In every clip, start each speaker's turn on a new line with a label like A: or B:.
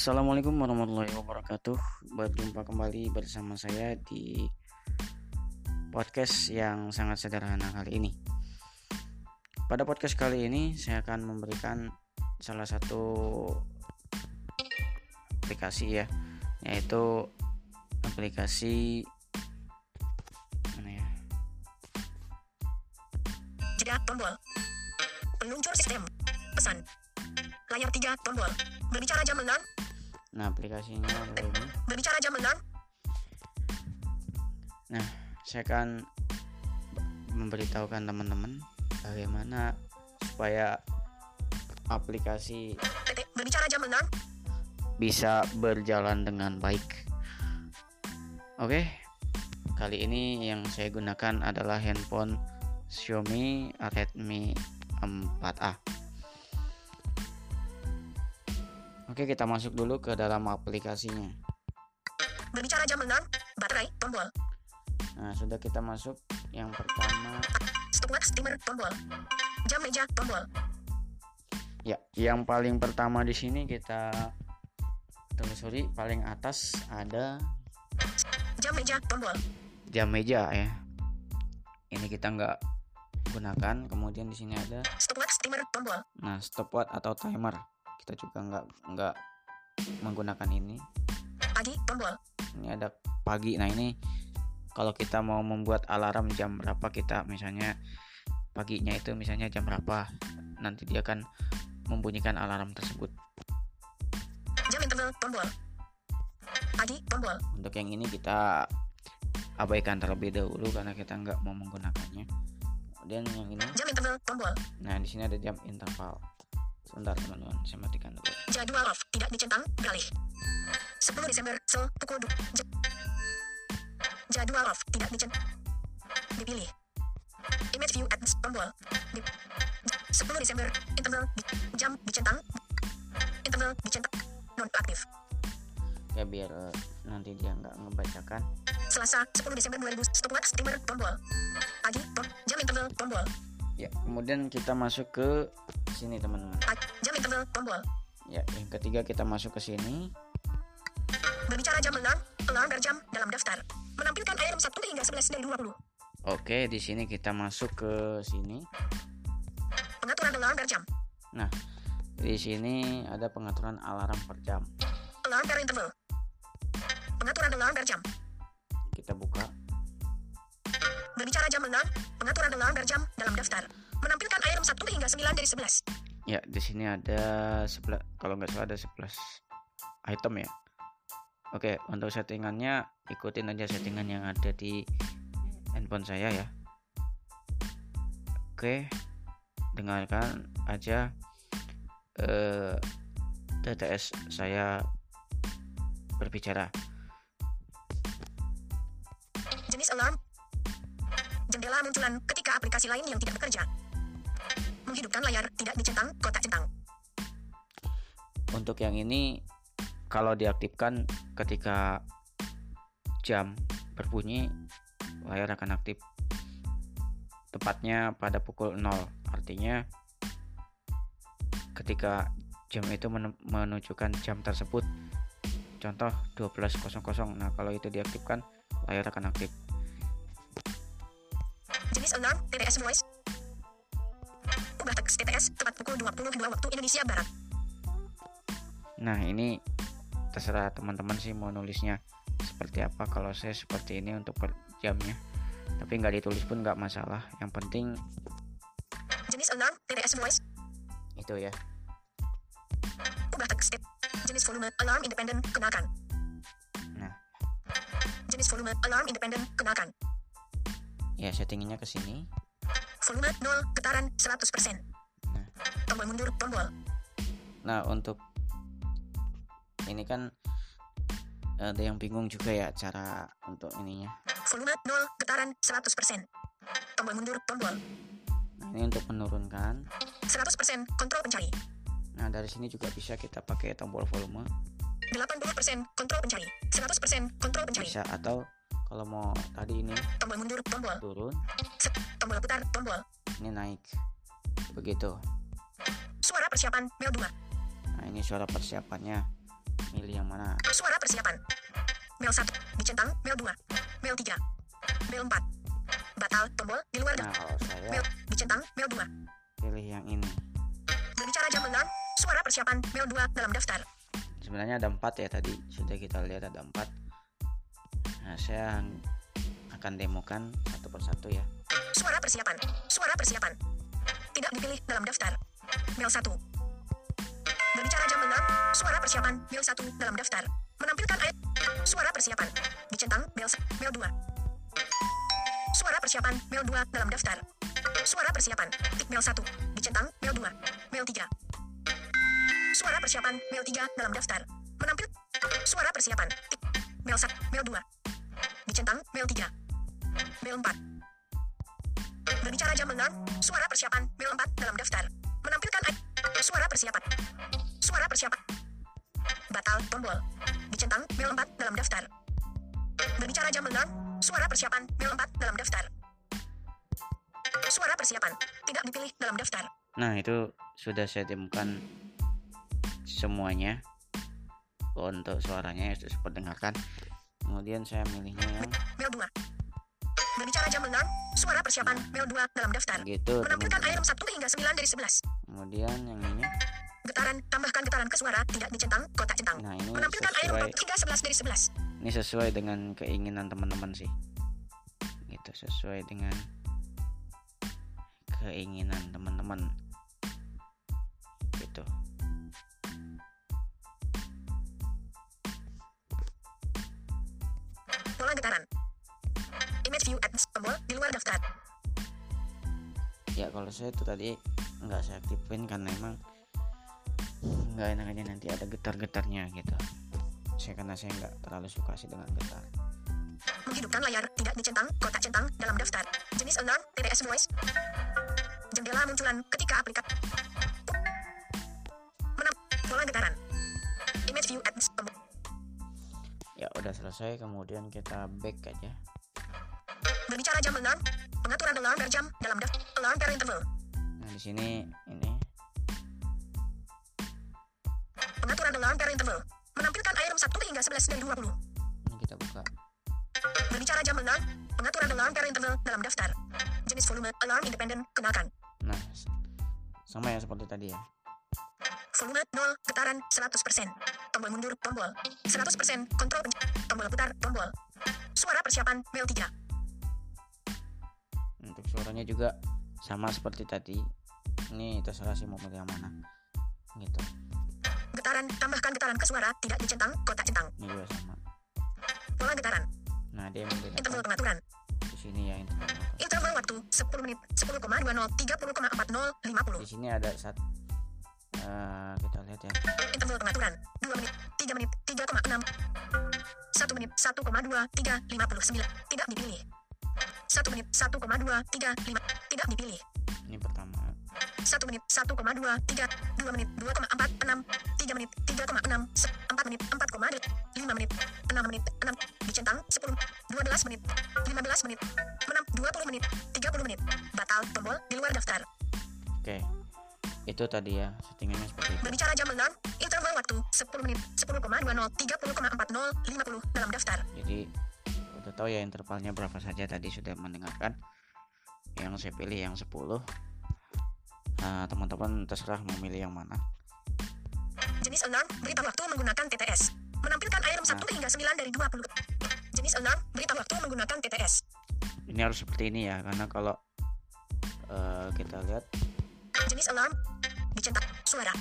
A: Assalamualaikum warahmatullahi wabarakatuh. Berjumpa kembali bersama saya di podcast yang sangat sederhana kali ini. Pada podcast kali ini saya akan memberikan salah satu aplikasi ya, yaitu aplikasi mana ya?
B: Jeda tombol. Peluncur sistem. Pesan. Layar 3 tombol. Berbicara jam 6.
A: Nah, aplikasinya ini.
B: Berbicara jam 6.
A: Nah, saya akan memberitahukan teman-teman bagaimana supaya aplikasi.
B: Berbicara jam 6.
A: bisa berjalan dengan baik. Oke, kali ini yang saya gunakan adalah handphone Xiaomi Redmi 4A. Oke, kita masuk dulu ke dalam aplikasinya.
B: Berbicara jam 6. Baterai tombol.
A: Nah, sudah kita masuk. Yang pertama,
B: Stopwatch timer tombol. Jam meja tombol.
A: ya, yang paling pertama di sini kita telusuri paling atas ada
B: Jam meja tombol.
A: jam meja ya. Ini kita nggak gunakan. Kemudian di sini ada
B: Stopwatch timer tombol.
A: Nah, stopwatch atau timer kita juga nggak nggak menggunakan ini.
B: Pagi tombol.
A: Ini ada pagi. Nah ini kalau kita mau membuat alarm jam berapa kita misalnya paginya itu misalnya jam berapa nanti dia akan membunyikan alarm tersebut.
B: Jam interval tombol. Pagi tombol.
A: Untuk yang ini kita abaikan terlebih dahulu karena kita nggak mau menggunakannya. Kemudian yang ini,
B: Jam interval tombol.
A: nah di sini ada jam interval. Sebentar teman-teman, saya matikan dulu.
B: Jadwal off. Tidak dicentang. Beralih. 10 Desember. Sel. Pukul 2. Jadwal off. Tidak dicentang. Dipilih. Image view ads tombol. Di 10 Desember. Interval. Di, jam dicentang. Interval dicentang. Non aktif.
A: Ya biar eh, nanti dia nggak ngebacakan.
B: Selasa 10 Desember 2000. Stopwatch timer tombol. Pagi. Tom, jam interval tombol.
A: Ya, kemudian kita masuk ke sini teman-teman.
B: Jam interval tombol.
A: Ya, yang ketiga kita masuk ke sini.
B: Berbicara jam 6. Alarm berjam dalam daftar. Menampilkan item 1 hingga 11 dari 20.
A: Oke, di sini kita masuk ke sini.
B: Pengaturan alarm berjam.
A: Nah, di sini ada pengaturan alarm per jam.
B: Alarm per interval. Pengaturan alarm per jam.
A: Kita buka.
B: Berbicara jam 6. Pengaturan alarm per jam dalam daftar. Menampilkan item 1 hingga 9 dari 11.
A: Ya, di sini ada 11 kalau nggak salah ada 11 item ya. Oke, untuk settingannya ikutin aja settingan yang ada di handphone saya ya. Oke. Dengarkan aja eh TTS saya berbicara.
B: Jenis alarm. Jendela munculan ketika aplikasi lain yang tidak bekerja. Menghidupkan layar tidak dicentang kotak centang.
A: Untuk yang ini kalau diaktifkan ketika jam berbunyi layar akan aktif tepatnya pada pukul 0 artinya ketika jam itu men- menunjukkan jam tersebut contoh 12.00 nah kalau itu diaktifkan layar akan aktif
B: Alarm TTS voice. Ubah teks TTS tepat pukul 22 waktu Indonesia Barat.
A: nah ini terserah teman-teman sih mau nulisnya seperti apa kalau saya seperti ini untuk per jamnya tapi nggak ditulis pun nggak masalah yang penting
B: Jenis alarm TTS voice.
A: itu ya
B: Ubah teks Jenis volume alarm independen kenalkan.
A: nah
B: Jenis volume alarm independen kenalkan.
A: Ya settinginnya ke sini
B: Volume 0 getaran 100%.
A: Nah.
B: Tombol mundur tombol.
A: nah untuk ini kan ada yang bingung juga ya cara untuk ininya
B: Volume 0 getaran 100%. Tombol mundur tombol.
A: nah ini untuk menurunkan
B: 100% kontrol pencari.
A: nah dari sini juga bisa kita pakai tombol volume
B: 80% kontrol pencari. 100% kontrol pencari.
A: bisa atau kalau mau tadi ini
B: Tombol mundur tombol.
A: turun.
B: Tombol putar tombol.
A: ini naik begitu
B: Suara persiapan Mel 2.
A: nah ini suara persiapannya milih yang mana
B: Suara persiapan. Mel 1. Dicentang. Mel 2. Mel 3. Mel 4. Batal. Tombol. Di luar
A: nah kalau saya
B: Mel. Dicentang. Mel 2.
A: pilih yang ini
B: Berbicara jam lengan. Suara persiapan. Mel 2. Dalam daftar.
A: sebenarnya ada empat ya tadi sudah kita lihat ada empat nah saya akan demokan satu persatu ya
B: Suara persiapan. Suara persiapan. Tidak dipilih dalam daftar. Mel 1. Berbicara jam lengan. Suara persiapan. Mel 1. Dalam daftar. Menampilkan ayat. Suara persiapan. Dicentang. Mel, s- Mel 2. Suara persiapan. Mel 2. Dalam daftar. Suara persiapan. Tik Mel 1. Dicentang. Mel 2. Mel 3. Suara persiapan. Mel 3. Dalam daftar. Menampil. Suara persiapan. Tik. Mel 1. Mel 2. Dicentang. Mel 3. Mel 4. Berbicara jam lengan, suara persiapan, mil 4 dalam daftar. Menampilkan suara persiapan. Suara persiapan. Batal, tombol. Dicentang, mil 4 dalam daftar. Berbicara jam lengan, suara persiapan, mil 4 dalam daftar. Suara persiapan, tidak dipilih dalam daftar.
A: nah itu sudah saya temukan semuanya untuk suaranya ya sudah saya perdengarkan kemudian saya milihnya yang
B: Mil 2. Berbicara jam lengan, suara persiapan, mil 2 dalam daftar.
A: gitu
B: Menampilkan item 1 hingga 9 dari 11.
A: kemudian yang ini
B: Getaran, tambahkan getaran ke suara, tidak dicentang, kotak centang.
A: nah ini
B: Menampilkan item
A: sesuai
B: 4 hingga 11 dari 11.
A: ini sesuai dengan keinginan teman-teman sih gitu sesuai dengan keinginan teman-teman gitu
B: Pola getaran. Image view at tombol di luar daftar.
A: ya kalau saya itu tadi nggak saya aktifin karena emang nggak enak aja nanti ada getar-getarnya gitu saya karena saya nggak terlalu suka sih dengan getar
B: Menghidupkan layar tidak dicentang, kotak centang dalam daftar. Jenis alarm, TTS voice. Jendela munculan ketika aplikat. Menam pola getaran. Image view at tombol.
A: Udah selesai kemudian kita back aja
B: Berbicara jam alarm. Pengaturan alarm per jam dalam daftar. Alarm per interval.
A: nah di sini ini
B: Pengaturan alarm per interval. Menampilkan item 1 hingga 11 dari 20.
A: ini kita buka
B: Berbicara jam alarm. Pengaturan alarm per interval dalam daftar. Jenis volume alarm independen kenalkan.
A: nah sama ya seperti tadi ya
B: Volume 0, getaran 100%. Tombol mundur, tombol. 100%, kontrol pen- Tombol putar, tombol. Suara persiapan, mel 3.
A: untuk suaranya juga sama seperti tadi ini terserah sih mau pilih yang mana gitu
B: Getaran, tambahkan getaran ke suara, tidak dicentang, kotak centang.
A: ini juga sama
B: Pola getaran,
A: nah dia
B: interval
A: membedakan
B: pengaturan.
A: di sini ya interval
B: Interval waktu, 10 menit, 10,20, 30,40, 50.
A: di sini ada sat eh, kita lihat ya
B: pengaturan, 2 menit, 3 menit, 3,6. 1 menit, 1,2, 3, 59. Tidak dipilih. 1 menit, 1,2, 3, 5. Tidak dipilih.
A: ini pertama
B: 1 menit 1,2 3 2 menit 2,4 6 3 menit 3,6 se- 4 menit 4,8 5 menit 6 menit 6 dicentang 10 12 menit 15 menit menam 20 menit 30 menit batal tombol di luar daftar
A: oke itu tadi ya settingannya seperti itu.
B: Berbicara jam lengan interval waktu 10 menit 10,20 30,40 50 dalam daftar.
A: Jadi udah tahu ya intervalnya berapa saja tadi sudah mendengarkan. Yang saya pilih yang 10 nah teman-teman terserah mau milih yang mana.
B: Jenis alarm berita waktu menggunakan TTS menampilkan item 1 hingga 9 dari 20 jenis alarm berita waktu menggunakan TTS
A: ini harus seperti ini ya karena kalau eh, kita lihat
B: Jenis alarm. Dicetak. Suara.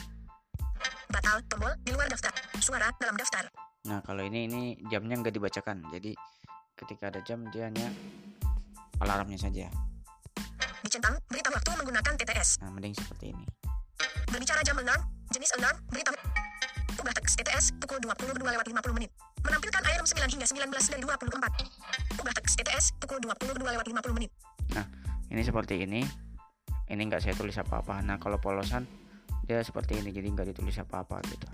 B: Batal. Tombol. Di luar daftar. Suara. Dalam daftar.
A: nah kalau ini ini jamnya nggak dibacakan jadi ketika ada jam dia hanya alarmnya saja
B: Dicentang. Berita waktu menggunakan TTS.
A: nah mending seperti ini
B: Berbicara jam alarm. Jenis alarm. Berita. Ubah teks TTS. Pukul 22 lewat 50 menit. Menampilkan item 9 hingga 19 dari 24. Ubah teks TTS. Pukul 22 lewat 50 menit.
A: ini seperti ini ini nggak saya tulis apa-apa nah kalau polosan dia seperti ini jadi nggak ditulis apa-apa gitu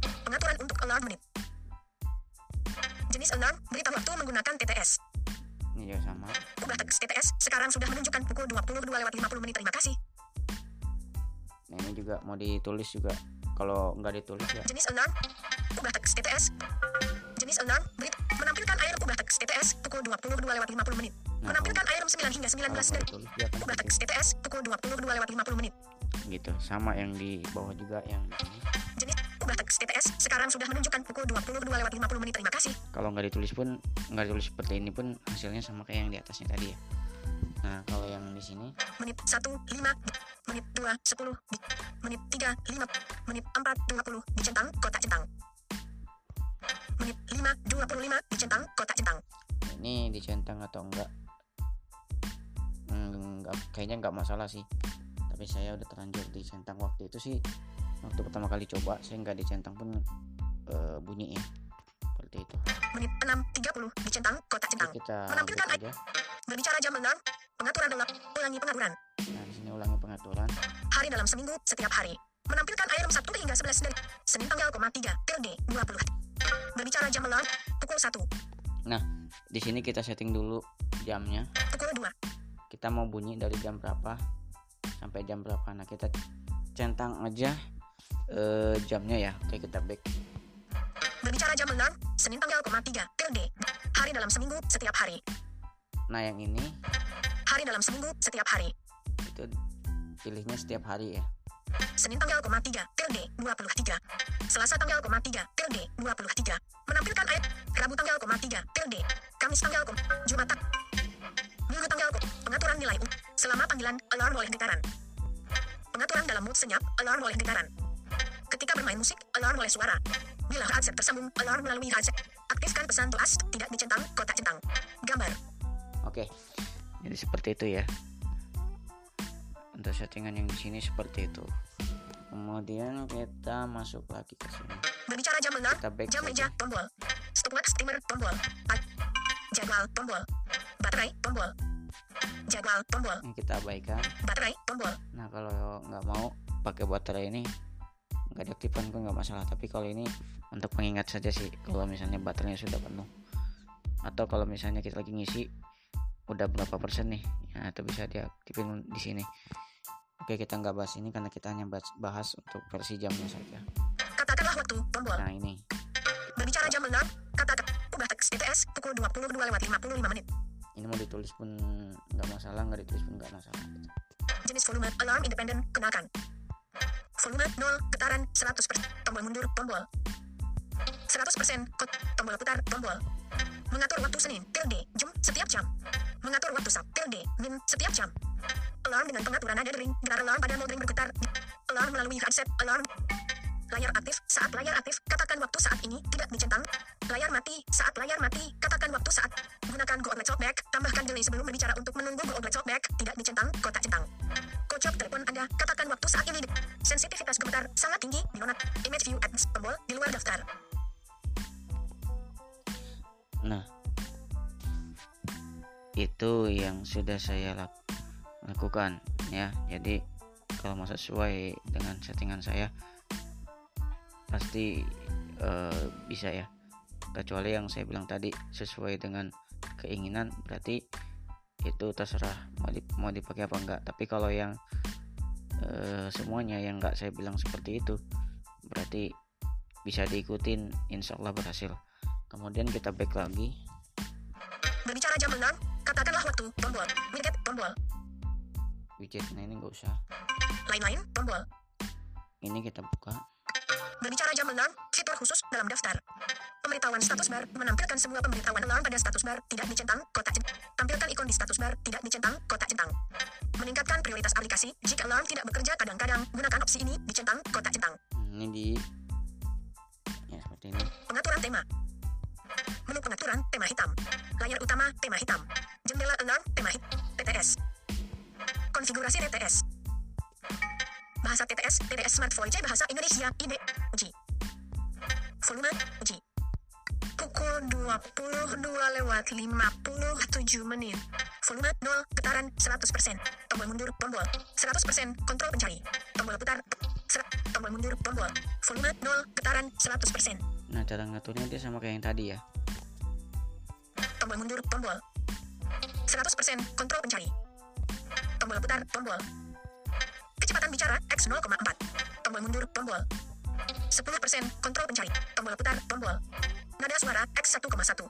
B: Pengaturan untuk alarm menit. Jenis alarm. Berita waktu menggunakan TTS.
A: ini juga sama
B: Ubah teks TTS. Sekarang sudah menunjukkan pukul 22 lewat 50 menit. Terima kasih.
A: Nah, ini juga mau ditulis juga kalau nggak ditulis ya
B: Jenis alarm. Ubah teks TTS. Jenis alarm. Berit. Menampilkan air ubah teks TTS pukul 22 lewat 50 menit.
A: Nah,
B: Menampilkan air 9 hingga 19
A: kalau nggak
B: dan
A: ditulis dia akan
B: ubah teks TTS pukul 22 lewat 50 menit.
A: gitu sama yang di bawah juga yang di
B: Jenis ubah teks TTS sekarang sudah menunjukkan pukul 22 lewat 50 menit. Terima kasih.
A: kalau nggak ditulis pun nggak ditulis seperti ini pun hasilnya sama kayak yang di atasnya tadi ya nah kalau yang di sini
B: Menit 1 5 menit 2 10 menit 3 5 menit 4 20 dicentang kotak centang. Menit 5 25 dicentang kotak centang.
A: ini dicentang atau enggak Hmm, kayaknya nggak masalah sih. Tapi saya udah terlanjur dicentang waktu itu sih. Waktu pertama kali coba saya nggak dicentang pun eh, bunyi ya seperti itu.
B: Menit 6 30 dicentang kotak centang.
A: kita
B: Menampilkan
A: aja.
B: Berbicara jam alarm, pengaturan dalam, ulangi pengaturan.
A: nah di sini ulangi pengaturan.
B: Hari dalam seminggu, setiap hari. Menampilkan air 1 hingga 11 dari Senin tanggal, koma 3, tilde, 20. Berbicara jam alarm, pukul 1,
A: di sini kita setting dulu jamnya.
B: Pukul 2,
A: kita mau bunyi dari jam berapa sampai jam berapa nah kita centang aja eh, jamnya ya oke kita back
B: berbicara jam alarm, Senin tanggal, koma 3, tilde. Hari dalam seminggu, setiap hari.
A: nah yang ini
B: Hari dalam seminggu, setiap hari.
A: itu pilihnya setiap hari ya
B: Senin tanggal, koma 3, tilde, 23. Selasa tanggal, koma 3, tilde, 23. Menampilkan air, Rabu tanggal, koma 3, tilde. Kamis tanggal, Jumat tang- Minggu tanggal, pengaturan nilai. Selama panggilan, alarm boleh getaran. Pengaturan dalam mood senyap, alarm boleh getaran. Ketika bermain musik, alarm boleh suara. Bila headset tersambung, alarm melalui headset. Aktifkan pesan tuas, tidak dicentang, kotak centang. Gambar.
A: oke jadi seperti itu ya untuk settingan yang di sini seperti itu kemudian kita masuk lagi ke sini
B: Berbicara jam
A: back
B: Jam meja, tombol. Stopwatch timer, tombol. Jadwal, tombol. Baterai, tombol. Jadwal, tombol.
A: ini kita abaikan
B: Baterai, tombol.
A: nah kalau nggak mau pakai baterai ini nggak diaktifkan pun nggak masalah tapi kalau ini untuk pengingat saja sih kalau misalnya baterainya sudah penuh atau kalau misalnya kita lagi ngisi udah berapa persen nih ya itu bisa diaktifin di sini oke kita nggak bahas ini karena kita hanya bahas, bahas untuk versi jamnya saja
B: Katakanlah waktu, tombol.
A: nah ini
B: Berbicara jam alarm, katakan. Ubah teks TTS, pukul 22 lewat 55 menit.
A: ini mau ditulis pun nggak masalah nggak ditulis pun nggak masalah
B: Jenis volume, alarm independen, kenalkan. Volume 0, getaran 100%. Tombol mundur, tombol. 100%, kod, tombol putar, tombol. Mengatur waktu Senin, tilde, jam, setiap jam. Mengatur waktu Sab, tilde, min, setiap jam. Alarm dengan pengaturan nada dering, gelar alarm pada mode ring bergetar. Alarm melalui headset, alarm. Layar aktif, saat layar aktif, katakan waktu saat ini, tidak dicentang. Layar mati, saat layar mati, katakan waktu saat. Gunakan Go Outlet Talkback, tambahkan delay sebelum berbicara untuk menunggu Go Outlet Talkback, tidak dicentang, kotak centang. Kocok telepon Anda, katakan waktu saat ini. Sensitivitas gemetar sangat tinggi, Minonat. Image view ads, tombol, di luar daftar.
A: Nah, itu yang sudah saya lak- lakukan ya. Jadi kalau mau sesuai dengan settingan saya pasti eh, bisa ya. Kecuali yang saya bilang tadi sesuai dengan keinginan berarti itu terserah mau, di- mau dipakai apa enggak. Tapi kalau yang eh, semuanya yang enggak saya bilang seperti itu berarti bisa diikutin insya Allah berhasil kemudian kita back lagi
B: Berbicara jam alarm, katakanlah waktu, tombol, widget, tombol,
A: widgetnya ini nggak usah
B: lain-lain, tombol.
A: ini kita buka
B: Berbicara jam alarm, fitur khusus dalam daftar. Pemberitahuan status bar menampilkan semua pemberitahuan alarm pada status bar tidak dicentang kotak centang. Tampilkan ikon di status bar tidak dicentang kotak centang. Meningkatkan prioritas aplikasi jika alarm tidak bekerja kadang-kadang gunakan opsi ini dicentang kotak centang.
A: ini di ya seperti ini
B: Pengaturan tema. Menu pengaturan tema hitam. Layar utama tema hitam. Jendela alarm tema hitam. TTS. Konfigurasi TTS. Bahasa TTS, TTS Smart Voice Bahasa Indonesia, INE, uji. Volume, uji. Pukul 22 lewat 57 menit. Volume 0, getaran 100%. Tombol mundur, tombol. 100%, kontrol pencari. Tombol putar, ser- tombol mundur, tombol. Volume 0, getaran 100%.
A: nah cara ngaturnya dia sama kayak yang tadi ya
B: Tombol mundur, tombol. 100% kontrol pencari. Tombol putar, tombol. Kecepatan bicara X 0,4. Tombol mundur, tombol. 10% kontrol pencari. Tombol putar, tombol. Nada suara X1,1.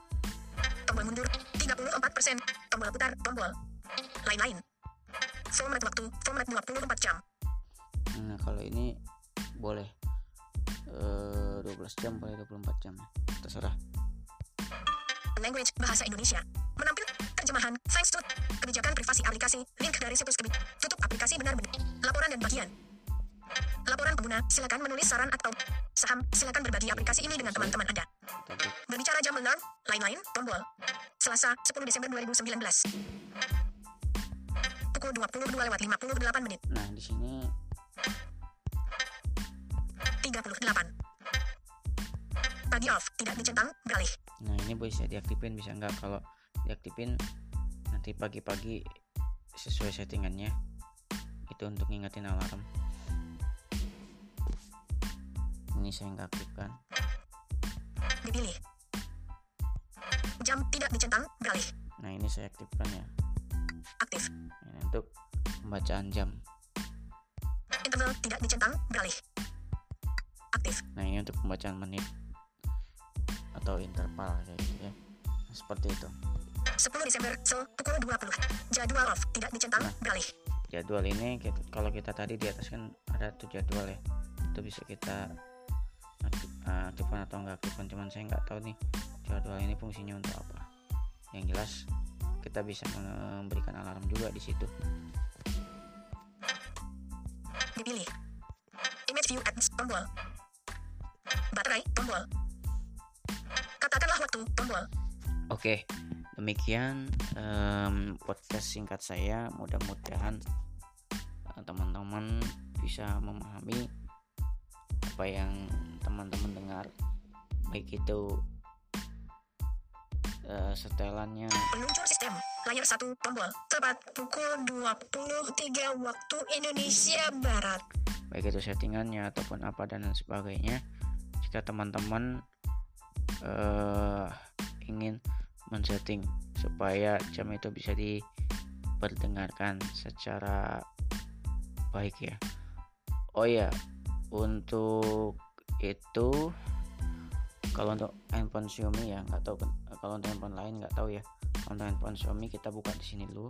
B: Tombol mundur 34%. Tombol putar, tombol. Lain-lain. Format waktu, format 24 jam.
A: Nah, kalau ini boleh eh 12 jam boleh 24 jam. Terserah.
B: Language bahasa Indonesia. Menampil terjemahan thanks to kebijakan privasi aplikasi link dari situs kebit. Aplikasi benar-benar. Laporan dan bagian. Laporan pengguna, silakan menulis saran atau saham. Silakan berbagi aplikasi ini dengan teman-teman Anda. Berbicara jam alarm, lain-lain, tombol. Selasa, 10 Desember 2019. Pukul 22 lewat 58 menit,
A: nah di sini
B: 38. Pagi off, tidak dicentang, beralih.
A: nah ini bisa diaktifin bisa enggak kalau diaktifin nanti pagi-pagi sesuai settingannya itu untuk ngingetin alarm ini saya nggak aktifkan
B: Dipilih. Jam tidak dicentang, beralih.
A: nah ini saya aktifkan ya
B: Aktif.
A: ini untuk pembacaan jam
B: Interval tidak dicentang, beralih. Aktif.
A: nah ini untuk pembacaan menit atau interval kayak gitu ya seperti itu
B: 10 Desember, Seoul, pukul 20. Jadwal off, tidak dicentang,
A: Nah.
B: beralih.
A: Jadwal ini kita- kalau kita tadi di atas kan ada tuh jadwal ya itu bisa kita aktif- eh, aktifkan atau enggak aktifkan cuman saya nggak tahu nih jadwal ini fungsinya untuk apa yang jelas kita bisa memberikan alarm juga di situ
B: Dipilih. Image view at tombol. Baterai, tombol. Katakanlah waktu, tombol.
A: oke demikian em, podcast singkat saya mudah-mudahan eh, teman-teman bisa memahami apa yang teman-teman dengar baik itu eh, setelannya
B: Peluncur sistem. Layar 1, tombol. Tepat pukul 23 waktu Indonesia Barat.
A: baik itu settingannya ataupun apa dan lain sebagainya jika teman-teman eh, ingin men-setting supaya jam itu bisa diperdengarkan secara baik ya oh ya untuk itu kalau untuk handphone Xiaomi ya nggak tahu kalau untuk handphone lain nggak tahu ya kalau untuk handphone Xiaomi kita buka di sini dulu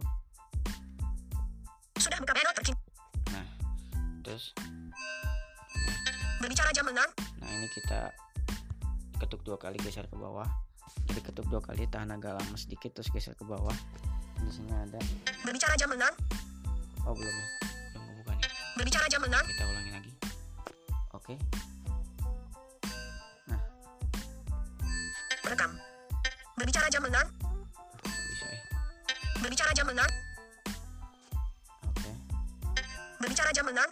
B: Sudah buka panel terkini.
A: terus
B: Berbicara jam alarm.
A: Nah ini kita ketuk dua kali geser ke bawah. Jadi ketuk dua kali tahan agak lama sedikit terus geser ke bawah. Di sini ada.
B: Berbicara jam alarm.
A: Oh belum ya. Belum kebuka nih.
B: Berbicara jam alarm.
A: Kita ulangi lagi. Oke.
B: Rekam. Berbicara jam alarm.
A: Nggak bisa ya.
B: Berbicara jam alarm.
A: Oke.
B: Berbicara jam alarm.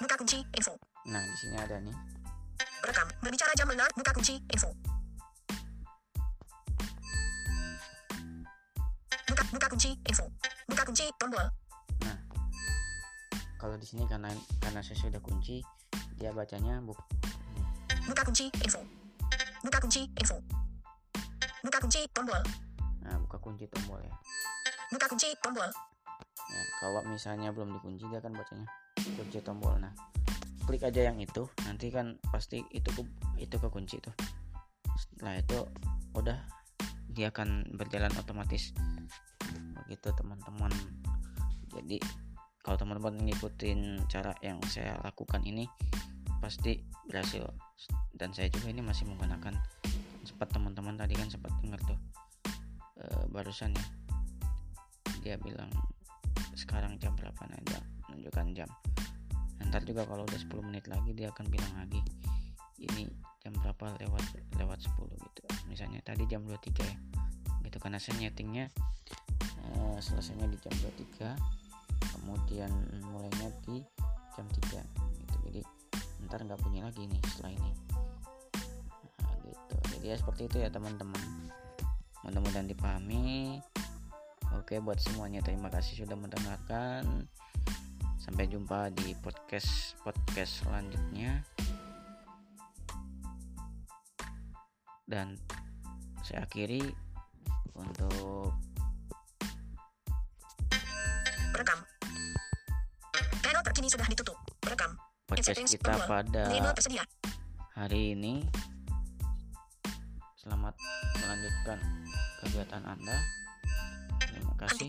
B: Buka kunci info.
A: Nah di sini ada nih.
B: Rekam. Berbicara jam alarm. Buka kunci info. Buka buka kunci info. Buka kunci tombol.
A: Nah kalau di sini karena karena saya sudah kunci dia bacanya buk.
B: Buka kunci info. Buka kunci info. Buka kunci tombol.
A: Nah buka kunci tombol ya.
B: Buka kunci tombol.
A: Ya, kalau misalnya belum dikunci dia akan bacanya kunci tombol. Nah, klik aja yang itu, nanti kan pasti itu ke, itu kekunci tuh. Setelah itu udah dia akan berjalan otomatis. Begitu teman-teman. Jadi kalau teman-teman ngikutin cara yang saya lakukan ini pasti berhasil dan saya juga ini masih menggunakan sempat teman-teman tadi kan sempat dengar tuh eh, barusan ya dia bilang sekarang jam berapa nah menunjukkan jam ntar juga kalau udah 10 menit lagi dia akan bilang lagi ini jam berapa lewat lewat 10 gitu. Misalnya tadi jam 23 ya gitu. Karena saya nyetingnya eh, selesainya di jam 23 kemudian mulainya di jam 3 gitu. Jadi ntar nggak bunyi lagi nih setelah ini. Nah, gitu. Jadi ya seperti itu ya teman-teman. Mudah-mudahan dipahami. Oke buat semuanya terima kasih sudah mendengarkan Sampai jumpa di podcast podcast selanjutnya Dan saya akhiri untuk
B: Rekam. Panel terkini. sudah ditutup. Rekam.
A: podcast kita pada hari ini. Selamat melanjutkan kegiatan Anda. Terima kasih.